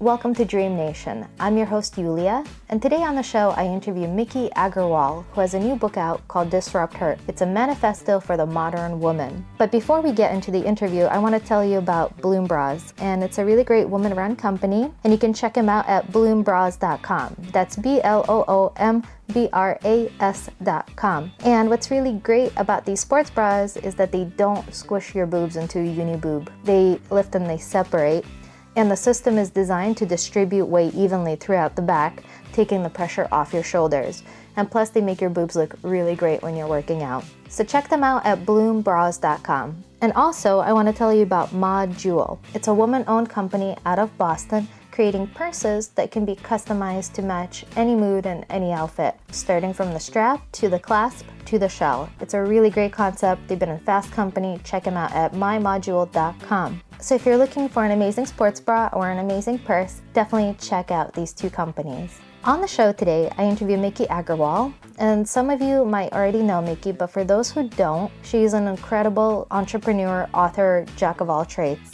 Welcome to Dream Nation. I'm your host, Yulia, and today on the show, I interview Miki Agrawal, who has a new book out called Disrupt Her. It's a manifesto for the modern woman. But before we get into the interview, I want to tell you about Bloom Bras, and it's a really great woman run company, and you can check them out at bloombras.com. That's B L O O M B-R-A-S.com. And what's really great about these sports bras is that they don't squish your boobs into a uni boob. They lift and they separate. And the system is designed to distribute weight evenly throughout the back, taking the pressure off your shoulders. And plus, they make your boobs look really great when you're working out. So check them out at bloombras.com. And also, I want to tell you about Mod Jewel. It's a woman owned company out of Boston creating purses that can be customized to match any mood and any outfit, starting from the strap to the clasp to the shell. It's a really great concept. They've been in fast company. Check them out at mymodule.com. So if you're looking for an amazing sports bra or an amazing purse, definitely check out these two companies. On the show today, I interview Miki Agrawal, and some of you might already know Miki, but for those who don't, she's an incredible entrepreneur, author, jack of all trades.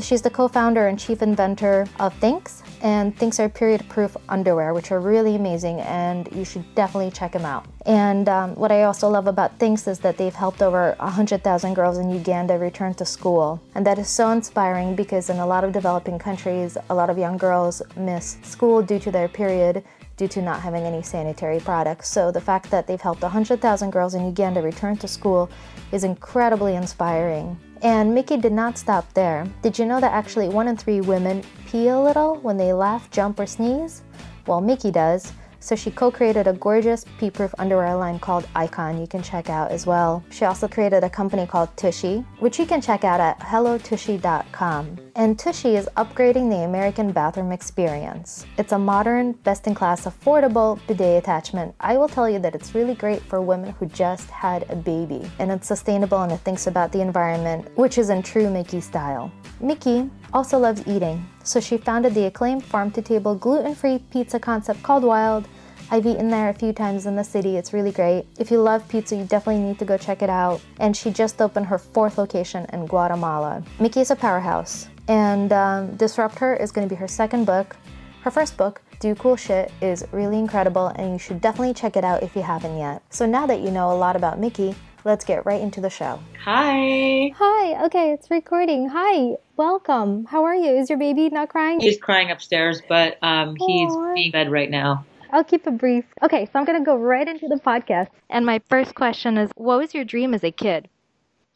She's the co founder and chief inventor of Thinx, and Thinx are period proof underwear, which are really amazing, and you should definitely check them out. And um, what I also love about Thinx is that they've helped over 100,000 girls in Uganda return to school. And that is so inspiring because in a lot of developing countries, a lot of young girls miss school due to their period due to not having any sanitary products. So the fact that they've helped 100,000 girls in Uganda return to school is incredibly inspiring. And Miki did not stop there. Did you know that actually one in three women pee a little when they laugh, jump, or sneeze? Well, Miki does. So she co-created a gorgeous pee-proof underwear line called Icon you can check out as well. She also created a company called Tushy, which you can check out at hellotushy.com. And Tushy is upgrading the American bathroom experience. It's a modern, best-in-class, affordable bidet attachment. I will tell you that it's really great for women who just had a baby. And it's sustainable and it thinks about the environment, which is in true Miki style. Miki also loves eating, so she founded the acclaimed farm to table gluten free pizza concept called Wild. I've eaten there a few times in the city, it's really great. If you love pizza, you definitely need to go check it out. And she just opened her fourth location in Guatemala. Miki is a powerhouse, and um, Disrupt Her is going to be her second book. Her first book, Do Cool Shit, is really incredible, and you should definitely check it out if you haven't yet. So now that you know a lot about Miki, let's get right into the show. Hi. Hi. Okay, it's recording. Hi. Welcome. How are you? Is your baby not crying? He's crying upstairs, but um, he's Aw. being fed right now. I'll keep it brief. Okay, so I'm going to go right into the podcast. And my first question is What was your dream as a kid?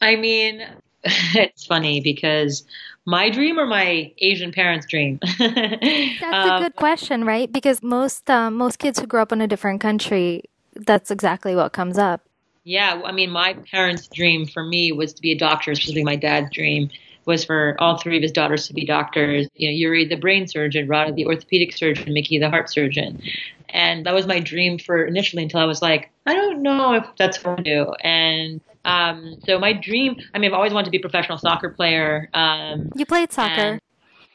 I mean, it's funny because my dream or my Asian parents' dream? That's Um, a good question, right? Because most um, most kids who grow up in a different country, that's exactly what comes up. Yeah, I mean, my parents' dream for me was to be a doctor, especially my dad's dream was for all three of his daughters to be doctors. You know, Yuri, the brain surgeon, Radha, the orthopedic surgeon, Miki, the heart surgeon. And that was my dream for initially until I was like, I don't know if that's what I do. And um, so my dream, I mean, I've always wanted to be a professional soccer player. Um, You played soccer.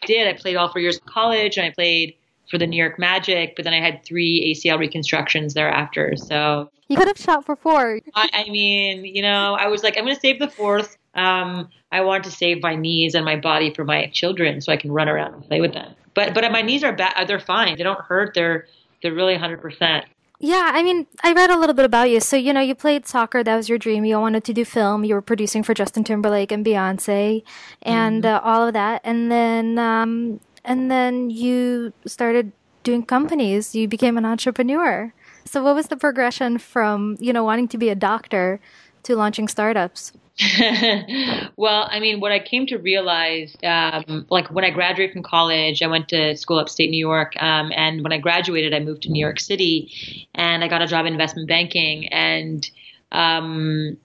I did. I played all four years of college, and I played for the New York Magic. But then I had three ACL reconstructions thereafter. So You could have shot for four. I, I mean, you know, I was like, I'm going to save the fourth. Um, I want to save my knees and my body for my children, so I can run around and play with them. But but my knees are bad. They're fine. They don't hurt. They're they're really 100. percent Yeah, I mean, I read a little bit about you. So, you know, you played soccer, that was your dream. You wanted to do film. You were producing for Justin Timberlake and Beyonce and uh, all of that. And then um and then you started doing companies. You became an entrepreneur. So, what was the progression from, you know, wanting to be a doctor to launching startups? well, I mean, what I came to realize, um, like when I graduated from college, I went to school upstate New York, um, and when I graduated, I moved to New York City, and I got a job in investment banking, and um,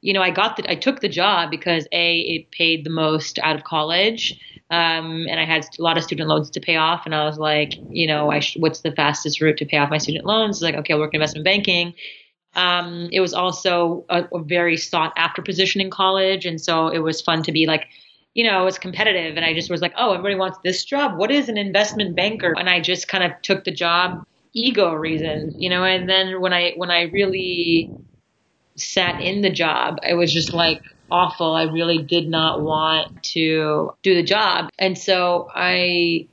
you know, I got the, I took the job because a it paid the most out of college, um, and I had a lot of student loans to pay off, and I was like, you know, I sh- what's the fastest route to pay off my student loans? Like, okay, I'll work in investment banking. Um, it was also a, a very sought after position in college, and so it was fun to be like, you know, it was competitive, and I just was like, oh, everybody wants this job. What is an investment banker? And I just kind of took the job, ego reasons, you know. And then when I when I really sat in the job, it was just like awful. I really did not want to do the job, and so I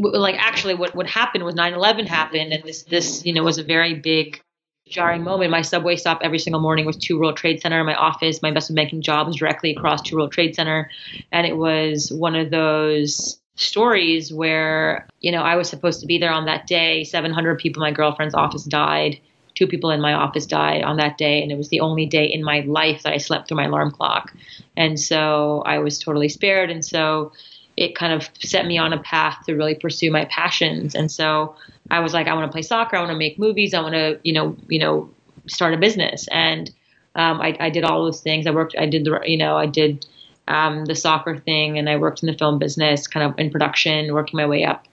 like actually what what happened was 9/11 happened and this this you know was a very big jarring moment. My subway stop every single morning was Two World Trade Center. My office, my investment banking job was directly across Two World Trade Center, and it was one of those stories where you know I was supposed to be there on that day. 700 people in my girlfriend's office died. Two people in my office died on that day, and it was the only day in my life that I slept through my alarm clock. And so I was totally spared. And so it kind of set me on a path to really pursue my passions. And so I was like, I want to play soccer. I want to make movies. I want to, you know, you know, start a business. And um, I, I, did all those things. I worked. I did the, you know, I did um, the soccer thing, and I worked in the film business, kind of in production, working my way up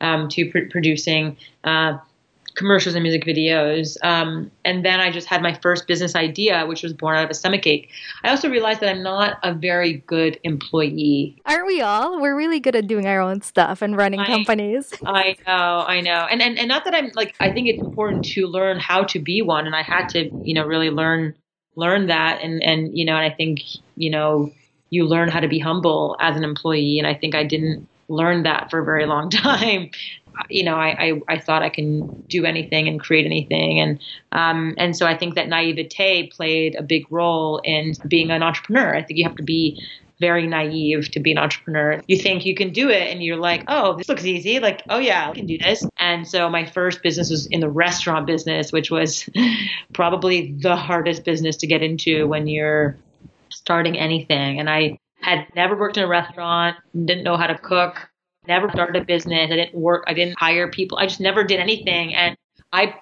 um, to pr- producing. Uh, commercials and music videos. Um, and then I just had my first business idea, which was born out of a stomach ache. I also realized that I'm not a very good employee. Aren't we all? We're really good at doing our own stuff and running I, companies. I know, I know. And, and and not that I'm like I think it's important to learn how to be one and I had to, you know, really learn learn that and and you know, and I think, you know, you learn how to be humble as an employee and I think I didn't learn that for a very long time you know, I, I, I, thought I can do anything and create anything. And, um, and so I think that naivete played a big role in being an entrepreneur. I think you have to be very naive to be an entrepreneur. You think you can do it and you're like, oh, this looks easy. Like, oh yeah, I can do this. And so my first business was in the restaurant business, which was probably the hardest business to get into when you're starting anything. And I had never worked in a restaurant, didn't know how to cook never started a business. I didn't work. I didn't hire people. I just never did anything. And I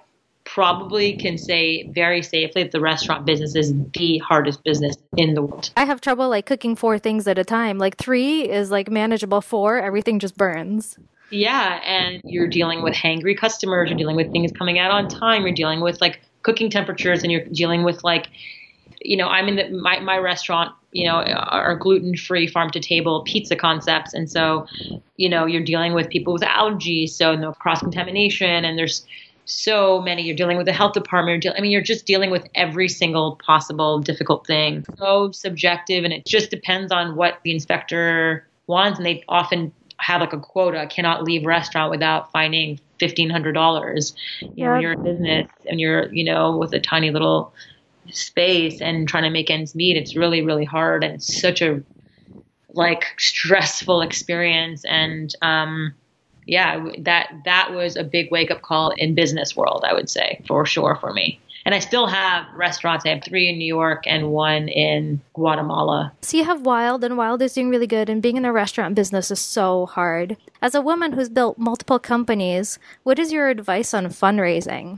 probably can say very safely that the restaurant business is the hardest business in the world. I have trouble like cooking four things at a time. Like three is like manageable. Four, everything just burns. Yeah, and you're dealing with hangry customers. You're dealing with things coming out on time. You're dealing with like cooking temperatures, and you're dealing with like, you know, I'm in the my my restaurant you know, are gluten free farm to table pizza concepts. And so, you know, you're dealing with people with allergies, so no cross contamination, and there's so many. You're dealing with the health department. I mean, you're just dealing with every single possible difficult thing. So subjective, and it just depends on what the inspector wants. And they often have like a quota: cannot leave restaurant without finding fifteen hundred dollars. You yeah. know, you're a business and you're, you know, with a tiny little space and trying to make ends meet it's really really hard and it's such a like stressful experience and um yeah that that was a big wake up call in business world i would say for sure for me and I still have restaurants. I have three in New York and one in Guatemala. So you have Wild, and Wild is doing really good. And being in the restaurant business is so hard. As a woman who's built multiple companies, what is your advice on fundraising?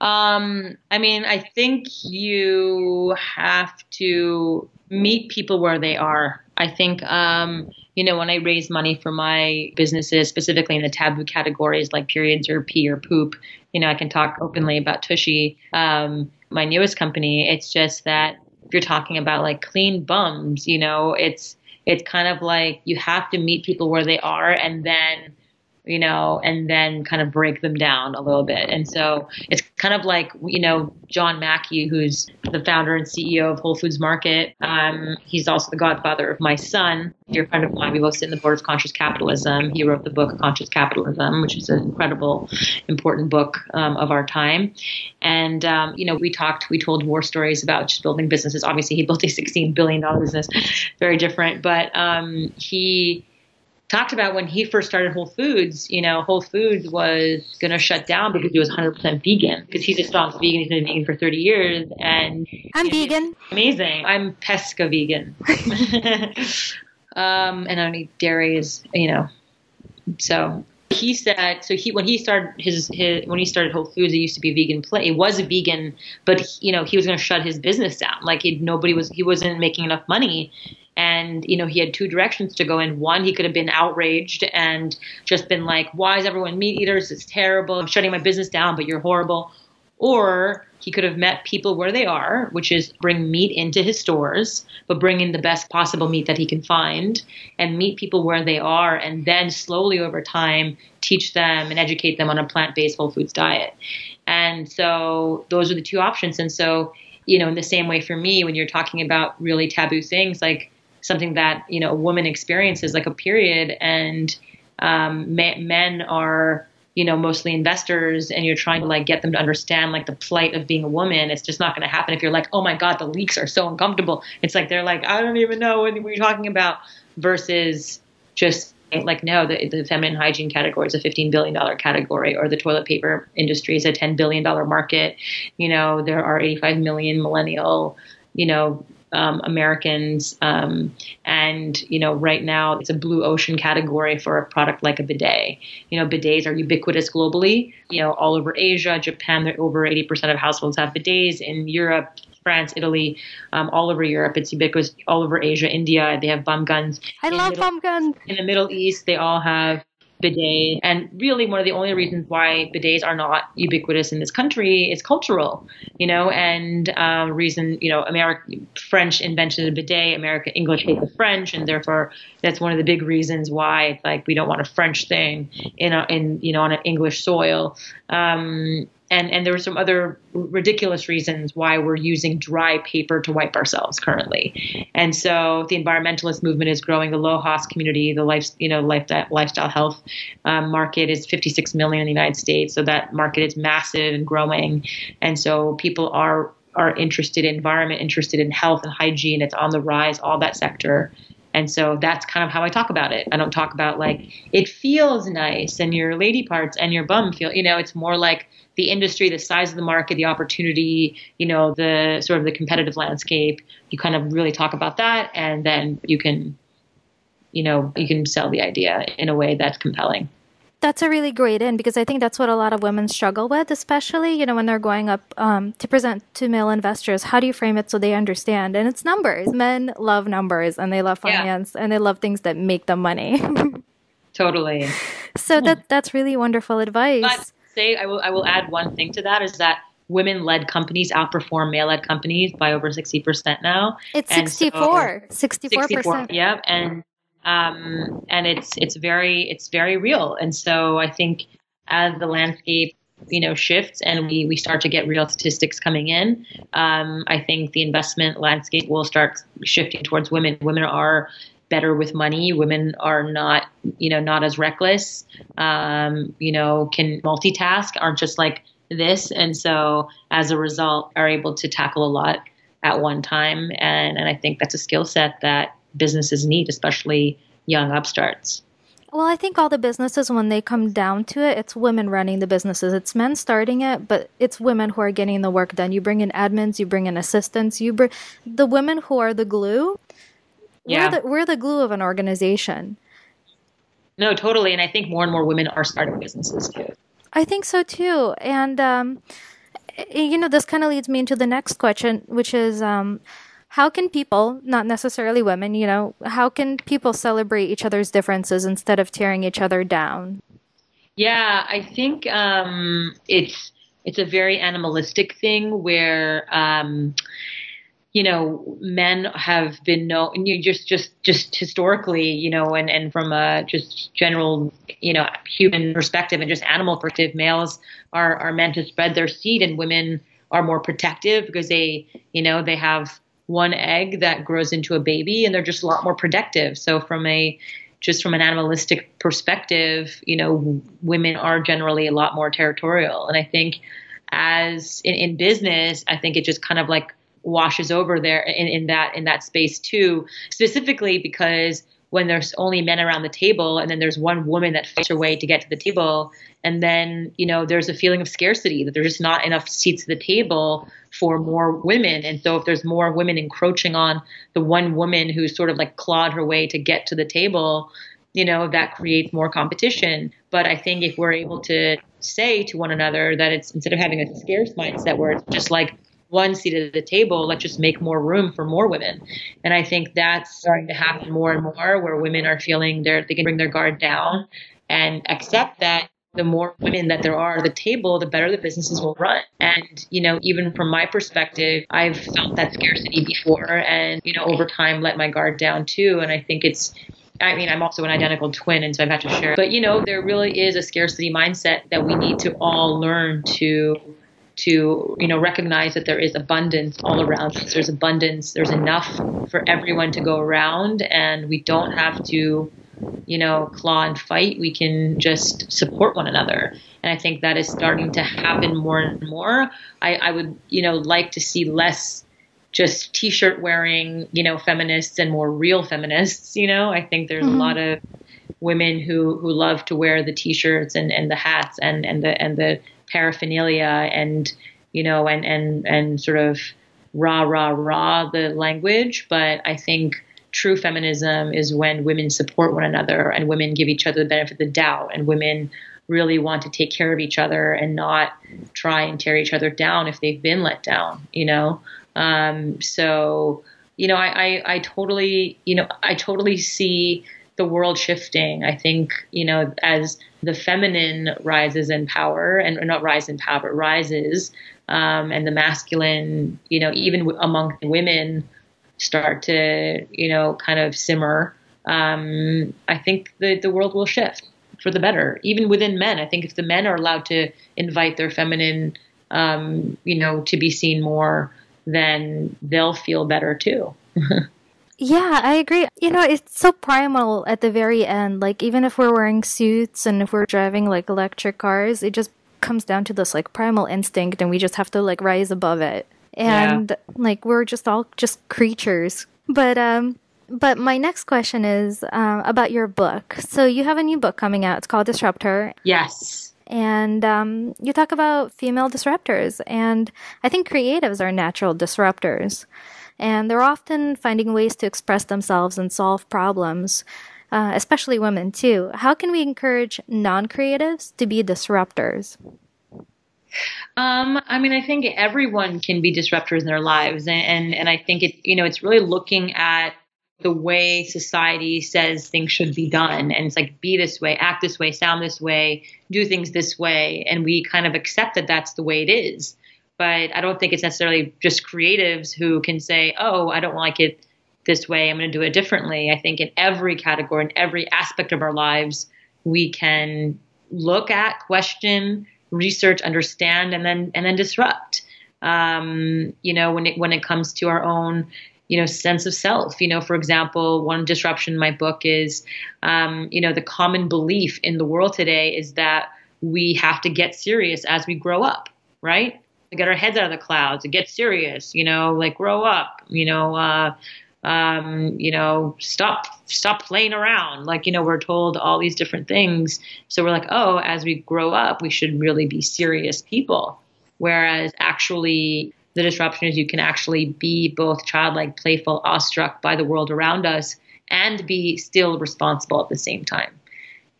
Um, I mean, I think you have to meet people where they are. I think, um, you know, when I raise money for my businesses, specifically in the taboo categories like periods or pee or poop, you know, I can talk openly about Tushy, um, my newest company. It's just that if you're talking about like clean bums, you know, it's it's kind of like you have to meet people where they are and then you know, and then kind of break them down a little bit. And so it's kind of like, you know, John Mackey, who's the founder and CEO of Whole Foods Market. Um, he's also the godfather of my son, dear friend of mine. We both sit in the board of Conscious Capitalism. He wrote the book Conscious Capitalism, which is an incredible, important book um, of our time. And, um, you know, we talked, we told war stories about just building businesses. Obviously, he built a $16 billion business, very different. But um, he, talked about when he first started Whole Foods, you know, Whole Foods was going to shut down because he was 100% vegan because he's a strong vegan. He's been vegan for 30 years. And I'm vegan. Amazing. I'm pesca vegan. um, and I don't eat dairy is, you know, so he said so he when he started his, his when he started Whole Foods it used to be vegan play it was a vegan but he, you know he was going to shut his business down like he, nobody was he wasn't making enough money and you know he had two directions to go in. One he could have been outraged and just been like why is everyone meat eaters? It's terrible. I'm shutting my business down but you're horrible. Or he could have met people where they are which is bring meat into his stores but bring in the best possible meat that he can find and meet people where they are and then slowly over time teach them and educate them on a plant-based whole foods diet. And so those are the two options. And so you know in the same way for me when you're talking about really taboo things like something that you know a woman experiences like a period and um, men are you know mostly investors and you're trying to like get them to understand like the plight of being a woman it's just not going to happen. If you're like oh my god the leaks are so uncomfortable it's like they're like i don't even know what we're talking about versus just like no the, the feminine hygiene category is a 15 billion dollar category or the toilet paper industry is a 10 billion dollar market. You know there are 85 million millennial you know um, Americans. Um, and, you know, right now it's a blue ocean category for a product like a bidet. You know, bidets are ubiquitous globally, you know, all over Asia, Japan, over 80% of households have bidets. In Europe, France, Italy, um, all over Europe. It's ubiquitous all over Asia, India. They have bum guns. I in love middle, bum guns. In the Middle East, they all have bidet. And really, one of the only reasons why bidets are not ubiquitous in this country is cultural, you know, and uh, reason, you know, America, French invented a bidet, America, English hate the French, and therefore that's one of the big reasons why like we don't want a French thing in a, in, you know, on an English soil. Um, and and there were some other ridiculous reasons why we're using dry paper to wipe ourselves currently. And so the environmentalist movement is growing. The LOHAS community, the life you know lifestyle, lifestyle health um, market is 56 million in the United States. So that market is massive and growing. And so people are are interested in environment, interested in health and hygiene. It's on the rise. All that sector. And so that's kind of how I talk about it. I don't talk about like it feels nice and your lady parts and your bum feel, you know, it's more like the industry, the size of the market, the opportunity, you know, the sort of the competitive landscape. You kind of really talk about that, and then you can, you know, you can sell the idea in a way that's compelling. That's a really great in because I think that's what a lot of women struggle with, especially you know when they're going up um, to present to male investors. How do you frame it so they understand? And it's numbers. Men love numbers, and they love finance, yeah. and they love things that make them money. totally. So that that's really wonderful advice. But say I will I will add one thing to that is that women led companies outperform male led companies by over 60% now. It's 64. So, 64%. 64 yeah, and um and it's it's very it's very real. And so I think as the landscape you know shifts and we we start to get real statistics coming in um, i think the investment landscape will start shifting towards women women are better with money. Women are not, you know, not as reckless. Um, you know, can multitask, aren't just like this, and so as a result, are able to tackle a lot at one time. And and I think that's a skill set that businesses need, especially young upstarts. Well, I think all the businesses, when they come down to it, it's women running the businesses. It's men starting it, but it's women who are getting the work done. You bring in admins, you bring in assistants, you bring the women who are the glue yeah. we're the, we're the glue of an organization. No, totally. And I think more and more women are starting businesses too. I think so too. And, um, you know, this kind of leads me into the next question, which is um, how can people, not necessarily women, you know, how can people celebrate each other's differences instead of tearing each other down? Yeah, I think um, it's it's a very animalistic thing where um, you know, men have been known you just just just historically, you know, and and from a just general, you know, human perspective and just animal perspective, males are are meant to spread their seed, and women are more protective because they, you know, they have one egg that grows into a baby, and they're just a lot more productive. So from a just from an animalistic perspective, you know, women are generally a lot more territorial, and I think as in, in business, I think it just kind of like washes over there in, in that in that space too specifically because when there's only men around the table and then there's one woman that fights her way to get to the table. And then you know there's a feeling of scarcity that there's just not enough seats at the table for more women. And so if there's more women encroaching on the one woman who's sort of like clawed her way to get to the table you know that creates more competition. But i think if we're able to say to one another that it's instead of having a scarce mindset where it's just like one seat at the table, let's just make more room for more women. And I think that's starting to happen more and more where women are feeling they're, they can bring their guard down and accept that the more women that there are at the table, the better the businesses will run. And, you know, even from my perspective, I've felt that scarcity before and, you know, over time let my guard down too. And I think it's, I mean, I'm also an identical twin, and so I've had to share. But, you know, there really is a scarcity mindset that we need to all learn to to you know recognize that there is abundance all around us there's abundance there's enough for everyone to go around and we don't have to you know, claw and fight. We can just support one another. And I think that is starting to happen more and more. I, I would, you know, like to see less just t-shirt wearing, you know, feminists and more real feminists, you know. I think there's mm-hmm. a lot of women who who love to wear the t-shirts and, and the hats and, and the and the paraphernalia and you know and and and sort of rah rah rah the language. But i think true feminism is when women support one another and women give each other the benefit of the doubt and women really want to take care of each other and not try and tear each other down if they've been let down you know? Um, so you know I, I i totally you know i totally see the world shifting. I think, you know, as the feminine rises in power and not rise in power, but rises, um, and the masculine, you know, even among women start to, you know, kind of simmer, um, I think the, the world will shift for the better. Even within men, I think if the men are allowed to invite their feminine, um, you know, to be seen more, then they'll feel better too. Yeah, I agree. You know, it's so primal at the very end. Like, even if we're wearing suits and if we're driving like electric cars, it just comes down to this like primal instinct and we just have to like rise above it. And yeah. like, we're just all just creatures. But, um, but my next question is um, about your book. So you have a new book coming out. It's called Disrupt-Her. Yes. And um, you talk about female disruptors, and I think creatives are natural disruptors and they're often finding ways to express themselves and solve problems, uh, especially women too. How can we encourage non creatives to be disruptors? Um, I mean, I think everyone can be disruptors in their lives, and, and and I think it, you know, it's really looking at the way society says things should be done, and it's like be this way, act this way, sound this way, do things this way, and we kind of accept that that's the way it is but I don't think it's necessarily just creatives who can say, "Oh, I don't like it this way. I'm going to do it differently." I think in every category, in every aspect of our lives, we can look at, question, research, understand, and then and then disrupt. Um, you know, when it when it comes to our own you know sense of self you know for example one disruption in my book is um, you know the common belief in the world today is that we have to get serious as we grow up right get our heads out of the clouds and get serious, you know, like grow up, you know, uh, um, you know, stop, stop playing around. Like, you know, we're told all these different things. So we're like, oh, as we grow up, we should really be serious people. Whereas actually, the disruption is you can actually be both childlike, playful, awestruck by the world around us, and be still responsible at the same time.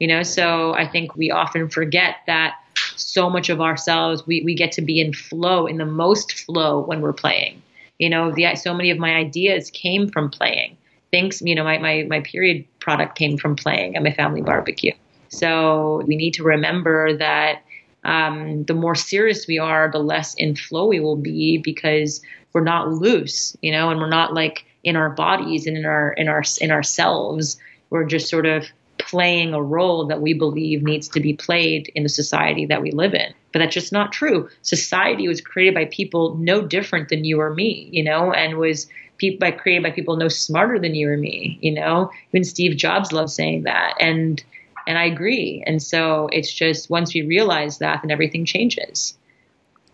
You know, so I think we often forget that so much of ourselves. We, we get to be in flow, in the most flow when we're playing. You know, the, so many of my ideas came from playing. Things, you know, my, my, my period product came from playing at my family barbecue. So we need to remember that um, the more serious we are, the less in flow we will be because we're not loose, you know, and we're not like in our bodies and in our in our in ourselves. We're just sort of playing a role that we believe needs to be played in the society that we live in. But that's just not true. Society was created by people no different than you or me, you know, and was pe- by created by people no smarter than you or me, you know. Even Steve Jobs loved saying that, and and I agree. And so it's just once we realize that, then everything changes.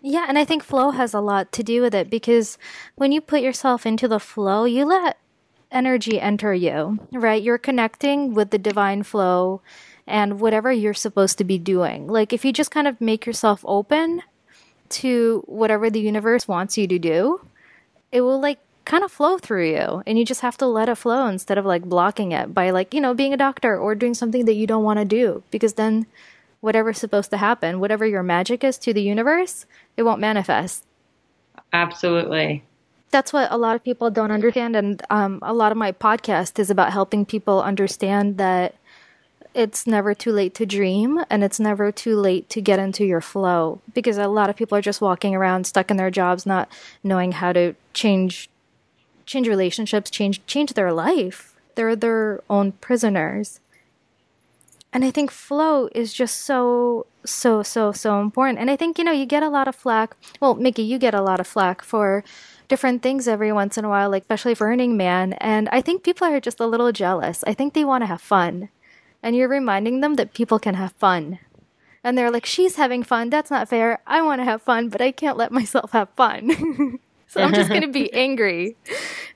Yeah, and I think flow has a lot to do with it because when you put yourself into the flow, you let energy enter you, right? You're connecting with the divine flow and whatever you're supposed to be doing. Like if you just kind of make yourself open to whatever the universe wants you to do, it will like kind of flow through you and you just have to let it flow instead of like blocking it by like, you know, being a doctor or doing something that you don't want to do because then whatever's supposed to happen, whatever your magic is to the universe, it won't manifest. Absolutely that's what a lot of people don't understand and um, a lot of my podcast is about helping people understand that it's never too late to dream and it's never too late to get into your flow because a lot of people are just walking around stuck in their jobs not knowing how to change change relationships change change their life. They're their own prisoners. And i think flow is just so so so so important. And i think you know you get a lot of flack. Well Miki you get a lot of flack for different things every once in a while, like especially for Burning Man. And I think people are just a little jealous. I think they want to have fun. And you're reminding them that people can have fun. And they're like, she's having fun. That's not fair. I want to have fun, but I can't let myself have fun. so I'm just going to be angry.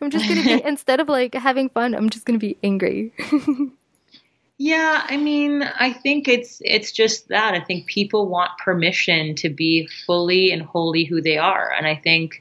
I'm just going to be, instead of like having fun, I'm just going to be angry. Yeah, I mean, I think it's it's just that. I think people want permission to be fully and wholly who they are. And I think,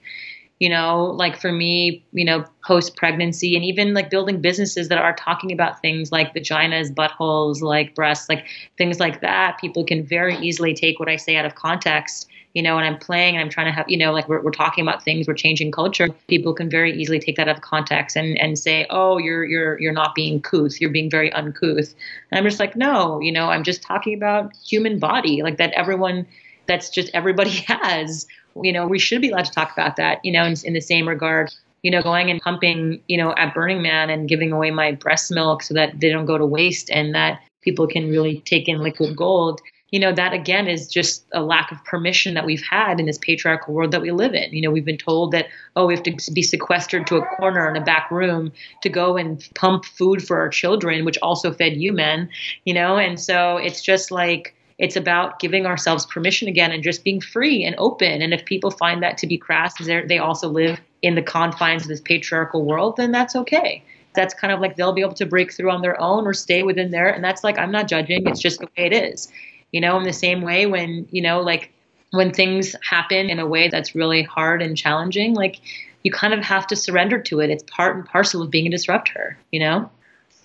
you know, like for me, you know, post pregnancy and even like building businesses that are talking about things like vaginas, buttholes, like breasts, like things like that, people can very easily take what I say out of context you know, and I'm playing and I'm trying to have, you know, like we're, we're talking about things, we're changing culture. People can very easily take that out of context and, and say, oh, you're, you're, you're not being couth. You're being very uncouth. And I'm just like, no, you know, I'm just talking about human body, like that everyone, that's just everybody has, you know, we should be allowed to talk about that, you know, in, in the same regard you know, going and pumping, you know, at Burning Man and giving away my breast milk so that they don't go to waste and that people can really take in liquid gold you know, that again is just a lack of permission that we've had in this patriarchal world that we live in. You know, we've been told that, oh, we have to be sequestered to a corner in a back room to go and pump food for our children, which also fed you men, you know, and so it's just like, it's about giving ourselves permission again and just being free and open. And if people find that to be crass, they also live in the confines of this patriarchal world, then that's okay that's kind of like they'll be able to break through on their own or stay within there. And that's like, I'm not judging. It's just the way it is. You know, in the same way when, you know, like when things happen in a way that's really hard and challenging, like you kind of have to surrender to it. It's part and parcel of being a disruptor, you know?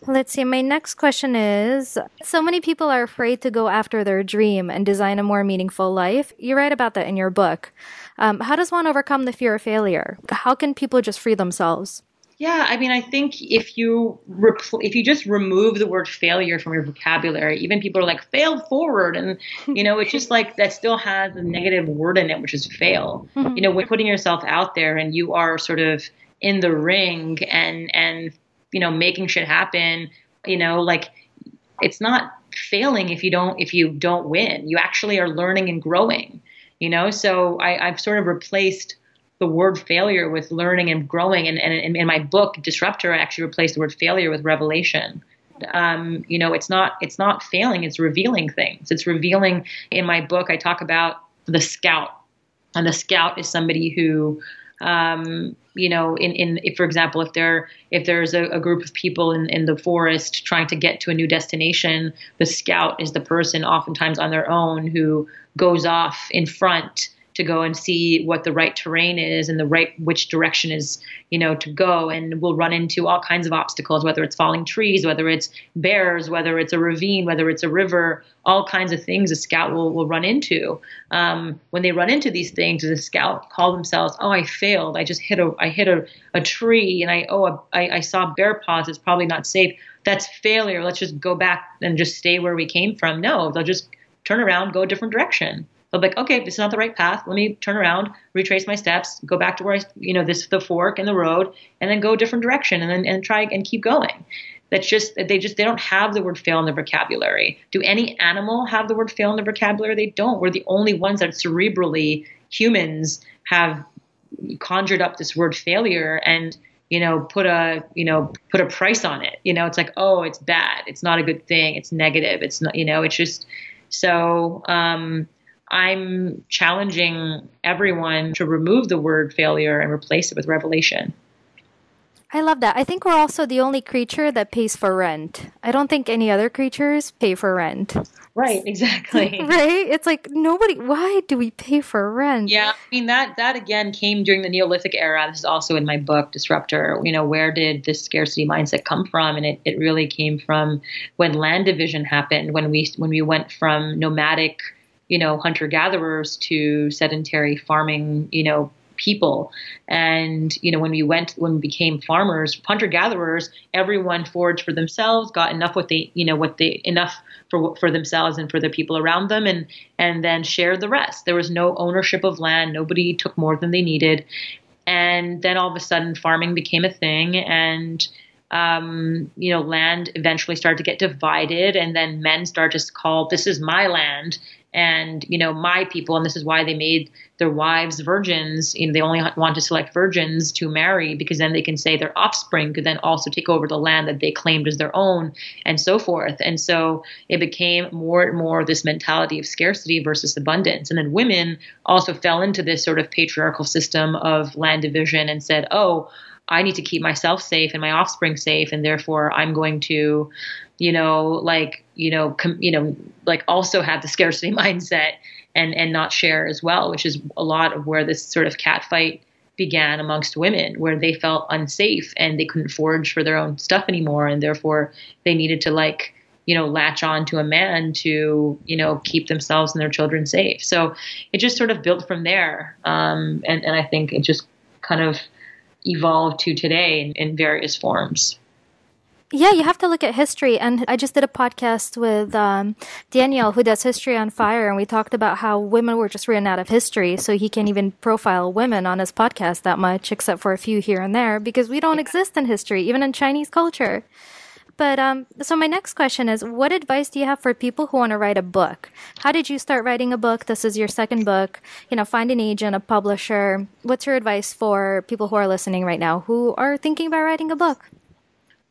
Let's see. My next question is So many people are afraid to go after their dream and design a more meaningful life. You write about that in your book. Um, how does one overcome the fear of failure? How can people just free themselves? Yeah, I mean, I think if you repl- if you just remove the word failure from your vocabulary, even people are like fail forward, and you know, it's just like that still has a negative word in it, which is fail. Mm-hmm. You know, when putting yourself out there and you are sort of in the ring and and you know making shit happen, you know, like it's not failing if you don't if you don't win. You actually are learning and growing. You know, so I, I've sort of replaced the word failure with learning and growing. And, and, in my book, Disrupt-Her, I actually replaced the word failure with revelation. Um, you know, it's not it's not failing; it's revealing things. It's revealing. In my book, I talk about the scout, and the scout is somebody who um, you know, in, in if, for example, if there if there's a, a, group of people in, in the forest trying to get to a new destination, the scout is the person oftentimes on their own who goes off in front to go and see what the right terrain is and the right which direction is you know to go. And we'll run into all kinds of obstacles whether it's falling trees whether it's bears whether it's a ravine whether it's a river all kinds of things a scout will, will run into. Um, when they run into these things the scout call themselves oh i failed. I just hit a i hit a, a tree and i oh I, I saw bear paws. It's probably not safe. That's failure. Let's just go back and just stay where we came from. No they'll just turn around go a different direction They'll be like, okay, this is not the right path. Let me turn around, retrace my steps, go back to where I, you know, this the fork in the road, and then go a different direction, and then and try and keep going. That's just they just they don't have the word fail in their vocabulary. Do any animal have the word fail in their vocabulary? They don't. We're the only ones that cerebrally humans have conjured up this word failure and you know put a you know put a price on it you know it's like oh it's bad it's not a good thing it's negative it's not you know it's just so um I'm challenging everyone to remove the word failure and replace it with revelation. I love that. I think we're also the only creature that pays for rent. I don't think any other creatures pay for rent. Right, exactly. right? It's like nobody why do we pay for rent? Yeah, I mean that that again came during the Neolithic era. This is also in my book Disrupt-Her. You know, where did this scarcity mindset come from? And it, it really came from when land division happened, when we when we went from nomadic you know, hunter gatherers to sedentary farming, you know, people. And, you know, when we went, when we became farmers, hunter gatherers, everyone foraged for themselves, got enough what they, you know, what they, enough for, for themselves and for the people around them and, and then shared the rest. There was no ownership of land. Nobody took more than they needed. And then all of a sudden farming became a thing and, um, you know, land eventually started to get divided, and then men started to call this is my land, and you know my people and this is why they made their wives virgins you know they only want to select virgins to marry because then they can say their offspring could then also take over the land that they claimed as their own and so forth. And so it became more and more this mentality of scarcity versus abundance. And then women also fell into this sort of patriarchal system of land division and said oh I need to keep myself safe and my offspring safe, and therefore I'm going to, you know, like you know, com- you know, like also have the scarcity mindset and and not share as well, which is a lot of where this sort of cat fight began amongst women, where they felt unsafe and they couldn't forage for their own stuff anymore, and therefore they needed to like you know latch on to a man to you know keep themselves and their children safe. So it just sort of built from there, um, and and I think it just kind of evolved to today in, in various forms. Yeah, you have to look at history. And I just did a podcast with um, Daniel, who does History on Fire, and we talked about how women were just written out of history. So he can't even profile women on his podcast that much, except for a few here and there, because we don't exist in history, even in Chinese culture. But um, so my next question is, what advice do you have for people who want to write a book? How did you start writing a book? This is your second book. You know, find an agent, a publisher. What's your advice for people who are listening right now who are thinking about writing a book?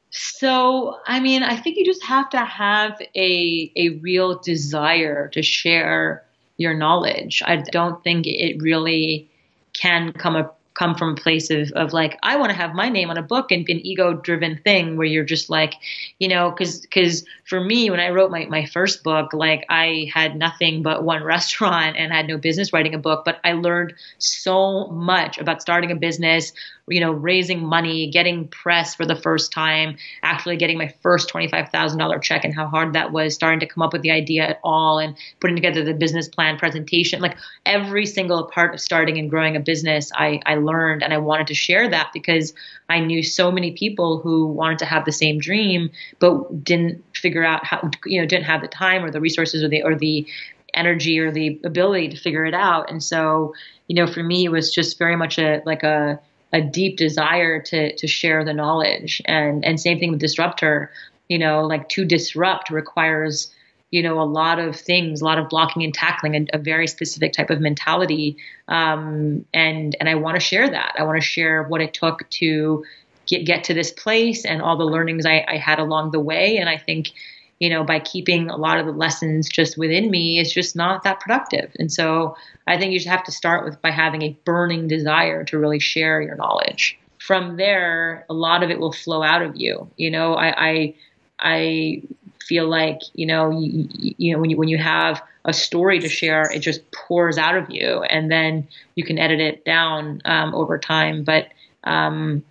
So, I mean, I think you just have to have a a real desire to share your knowledge. I don't think it really can come up come from a place of, of like i want to have my name on a book and be an ego driven thing where you're just like you know because because for me when i wrote my, my first book like i had nothing but one restaurant and had no business writing a book but i learned so much about starting a business you know, raising money, getting press for the first time, actually getting my first $25,000 check and how hard that was, starting to come up with the idea at all and putting together the business plan presentation. Like every single part of starting and growing a business, I, I learned and I wanted to share that because I knew so many people who wanted to have the same dream, but didn't figure out how, you know, didn't have the time or the resources or the, or the, energy or the ability to figure it out. And so, you know, for me, it was just very much a like a a deep desire to to share the knowledge. And and same thing with Disrupt-Her. You know like to disrupt requires you know a lot of things a lot of blocking and tackling and a very specific type of mentality. Um, and and i want to share that. I want to share what it took to get get to this place and all the learnings I, I had along the way and i think you know, by keeping a lot of the lessons just within me is just not that productive. And so I think you should have to start with by having a burning desire to really share your knowledge. From there, a lot of it will flow out of you. You know, I I, I feel like you know you, you know when you when you have a story to share, it just pours out of you, and then you can edit it down um, over time. But um,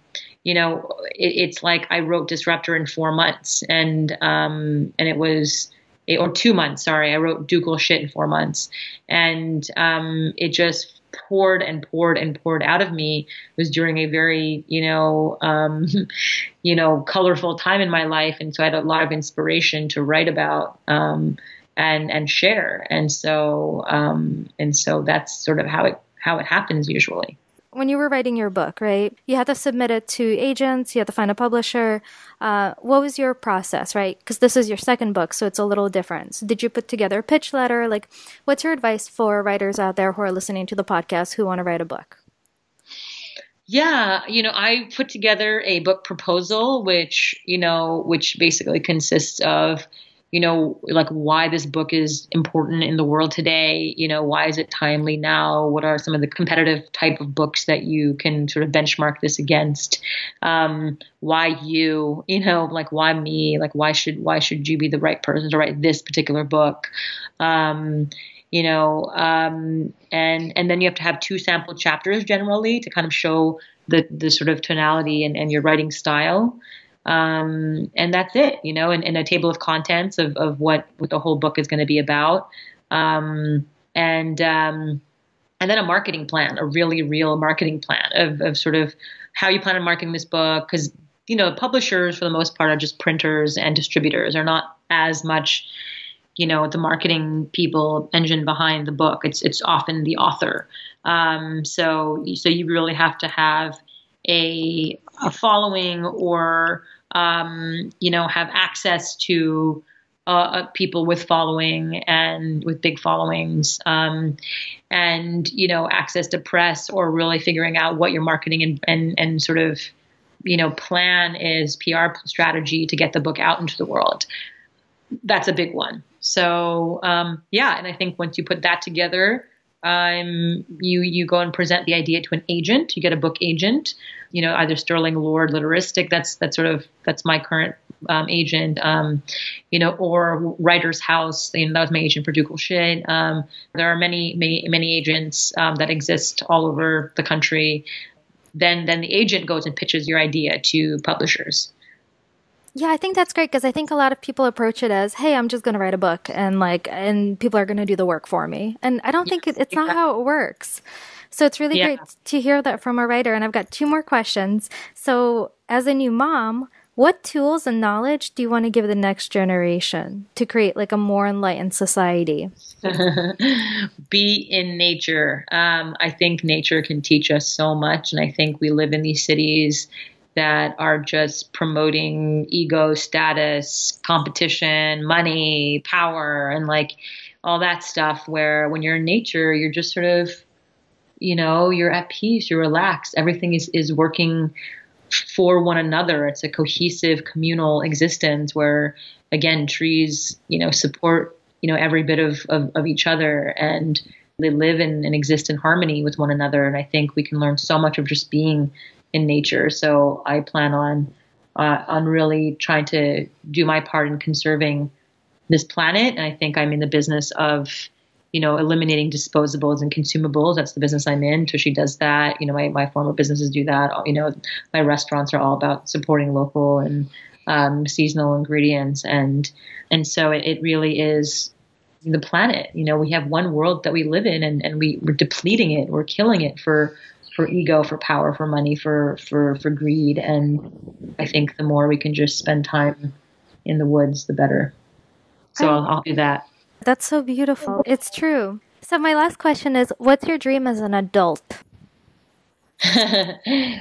you know, it, it's like I wrote Disrupt-Her in four months, and um, and it was or two months. Sorry, I wrote Do Cool Shit in four months, and um, it just poured and poured and poured out of me. It was during a very you know um, you know colorful time in my life, and so I had a lot of inspiration to write about. Um, and and share and so um, and so that's sort of how it how it happens usually when you were writing your book, right? You had to submit it to agents, you had to find a publisher. Uh, what was your process, right? Because this is your second book, so it's a little different. So did you put together a pitch letter? Like, what's your advice for writers out there who are listening to the podcast who want to write a book? Yeah, you know, I put together a book proposal, which, you know, which basically consists of you know, like why this book is important in the world today. You know, why is it timely now? What are some of the competitive type of books that you can sort of benchmark this against? Um, why you? You know, like why me? Like why should why should you be the right person to write this particular book? Um, you know, um, and and then you have to have two sample chapters generally to kind of show the the sort of tonality and, and your writing style. Um, and that's it, you know, and, and, a table of contents of, of what, what the whole book is going to be about. Um, and, um, and then a marketing plan, a really real marketing plan of, of sort of how you plan on marketing this book. Cause, you know, publishers for the most part are just printers and distributors are not as much, you know, the marketing people engine behind the book. It's, it's often the author. Um, so, so you really have to have a, a following or um, you know, have access to uh, uh, people with following and with big followings, um, and you know access to press or really figuring out what your marketing and and, and sort of you know plan is PR strategy to get the book out into the world. That's a big one. So um, yeah, and I think once you put that together, um, you you go and present the idea to an agent. You get a book agent, you know, either Sterling Lord Literistic. That's that's sort of that's my current um, agent, um, you know, or Writer's House. You know, that was my agent for Do Cool Shit. Um, there are many many many agents um, that exist all over the country. Then then the agent goes and pitches your idea to publishers. Yeah, I think that's great because I think a lot of people approach it as, "Hey, I'm just going to write a book," and like, and people are going to do the work for me. And I don't think it, it's exactly. not how it works. So it's really yeah. great to hear that from a writer. And I've got two more questions. So, as a new mom, what tools and knowledge do you want to give the next generation to create like a more enlightened society? Be in nature. Um, I think nature can teach us so much, and I think we live in these cities that are just promoting ego, status, competition, money, power, and like all that stuff. Where when you're in nature, you're just sort of, you know, you're at peace, you're relaxed, everything is, is working for one another. It's a cohesive communal existence where, again, trees, you know, support, you know, every bit of, of, of each other and they live and, and exist in harmony with one another. And I think we can learn so much of just being in nature. So I plan on uh, on really trying to do my part in conserving this planet. And I think I'm in the business of you know eliminating disposables and consumables. That's the business I'm in. So she does that. You know, my my former businesses do that. You know, my restaurants are all about supporting local and um, seasonal ingredients and and so it, it really is the planet. You know, we have one world that we live in and, and we, we're depleting it, we're killing it for for ego, for power, for money, for for for greed. And I think the more we can just spend time in the woods, the better. So I'll, I'll do that. That's so beautiful. It's true. So my last question is, what's your dream as an adult?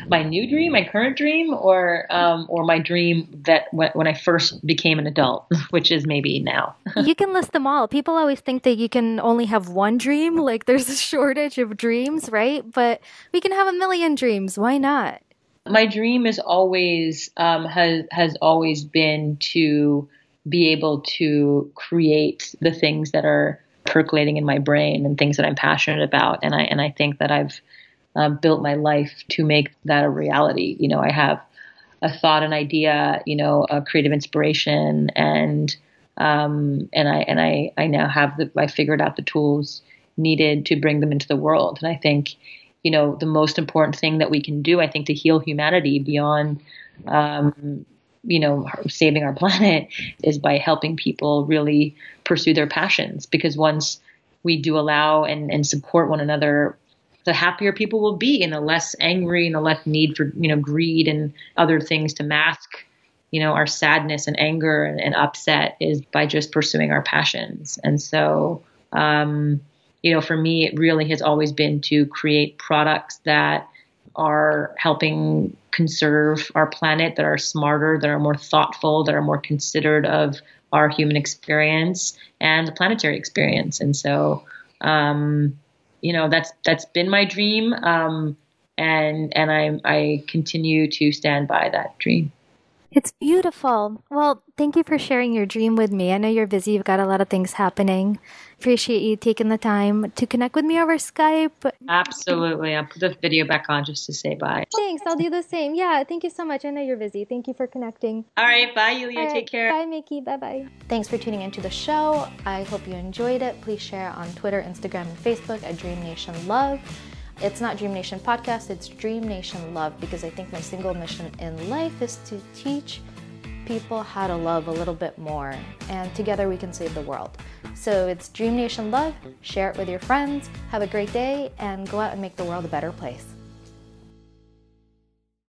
my new dream, my current dream, or um, or my dream that when, when I first became an adult, which is maybe now. You can list them all. People always think that you can only have one dream, like there's a shortage of dreams, right? But we can have a million dreams. Why not? My dream is always um, has has always been to be able to create the things that are percolating in my brain and things that I'm passionate about, and I and I think that I've uh, built my life to make that a reality. You know, I have a thought, an idea, you know, a creative inspiration, and um, and I and I I now have the I figured out the tools needed to bring them into the world. And I think, you know, the most important thing that we can do, I think, to heal humanity beyond, um, you know, saving our planet, is by helping people really pursue their passions. Because once we do allow and, and support one another the happier people will be and the less angry and the less need for you know greed and other things to mask you know our sadness and anger and, and upset is by just pursuing our passions and so um, you know for me it really has always been to create products that are helping conserve our planet that are smarter that are more thoughtful that are more considered of our human experience and the planetary experience and so um, you know that's that's been my dream, um, and and I I continue to stand by that dream. It's beautiful. Well, thank you for sharing your dream with me. I know you're busy, you've got a lot of things happening. Appreciate you taking the time to connect with me over Skype. Absolutely. I'll put the video back on just to say bye. Thanks. I'll do the same. Yeah, thank you so much. I know you're busy. Thank you for connecting. All right. Bye, Yulia. Right, Take care. Bye, Miki. Bye bye. Thanks for tuning into the show. I hope you enjoyed it. Please share on Twitter, Instagram, and Facebook at Dream Nation Love. It's not Dream Nation Podcast, it's Dream Nation Love because I think my single mission in life is to teach people how to love a little bit more, and together we can save the world. So it's Dream Nation Love, share it with your friends, have a great day, and go out and make the world a better place.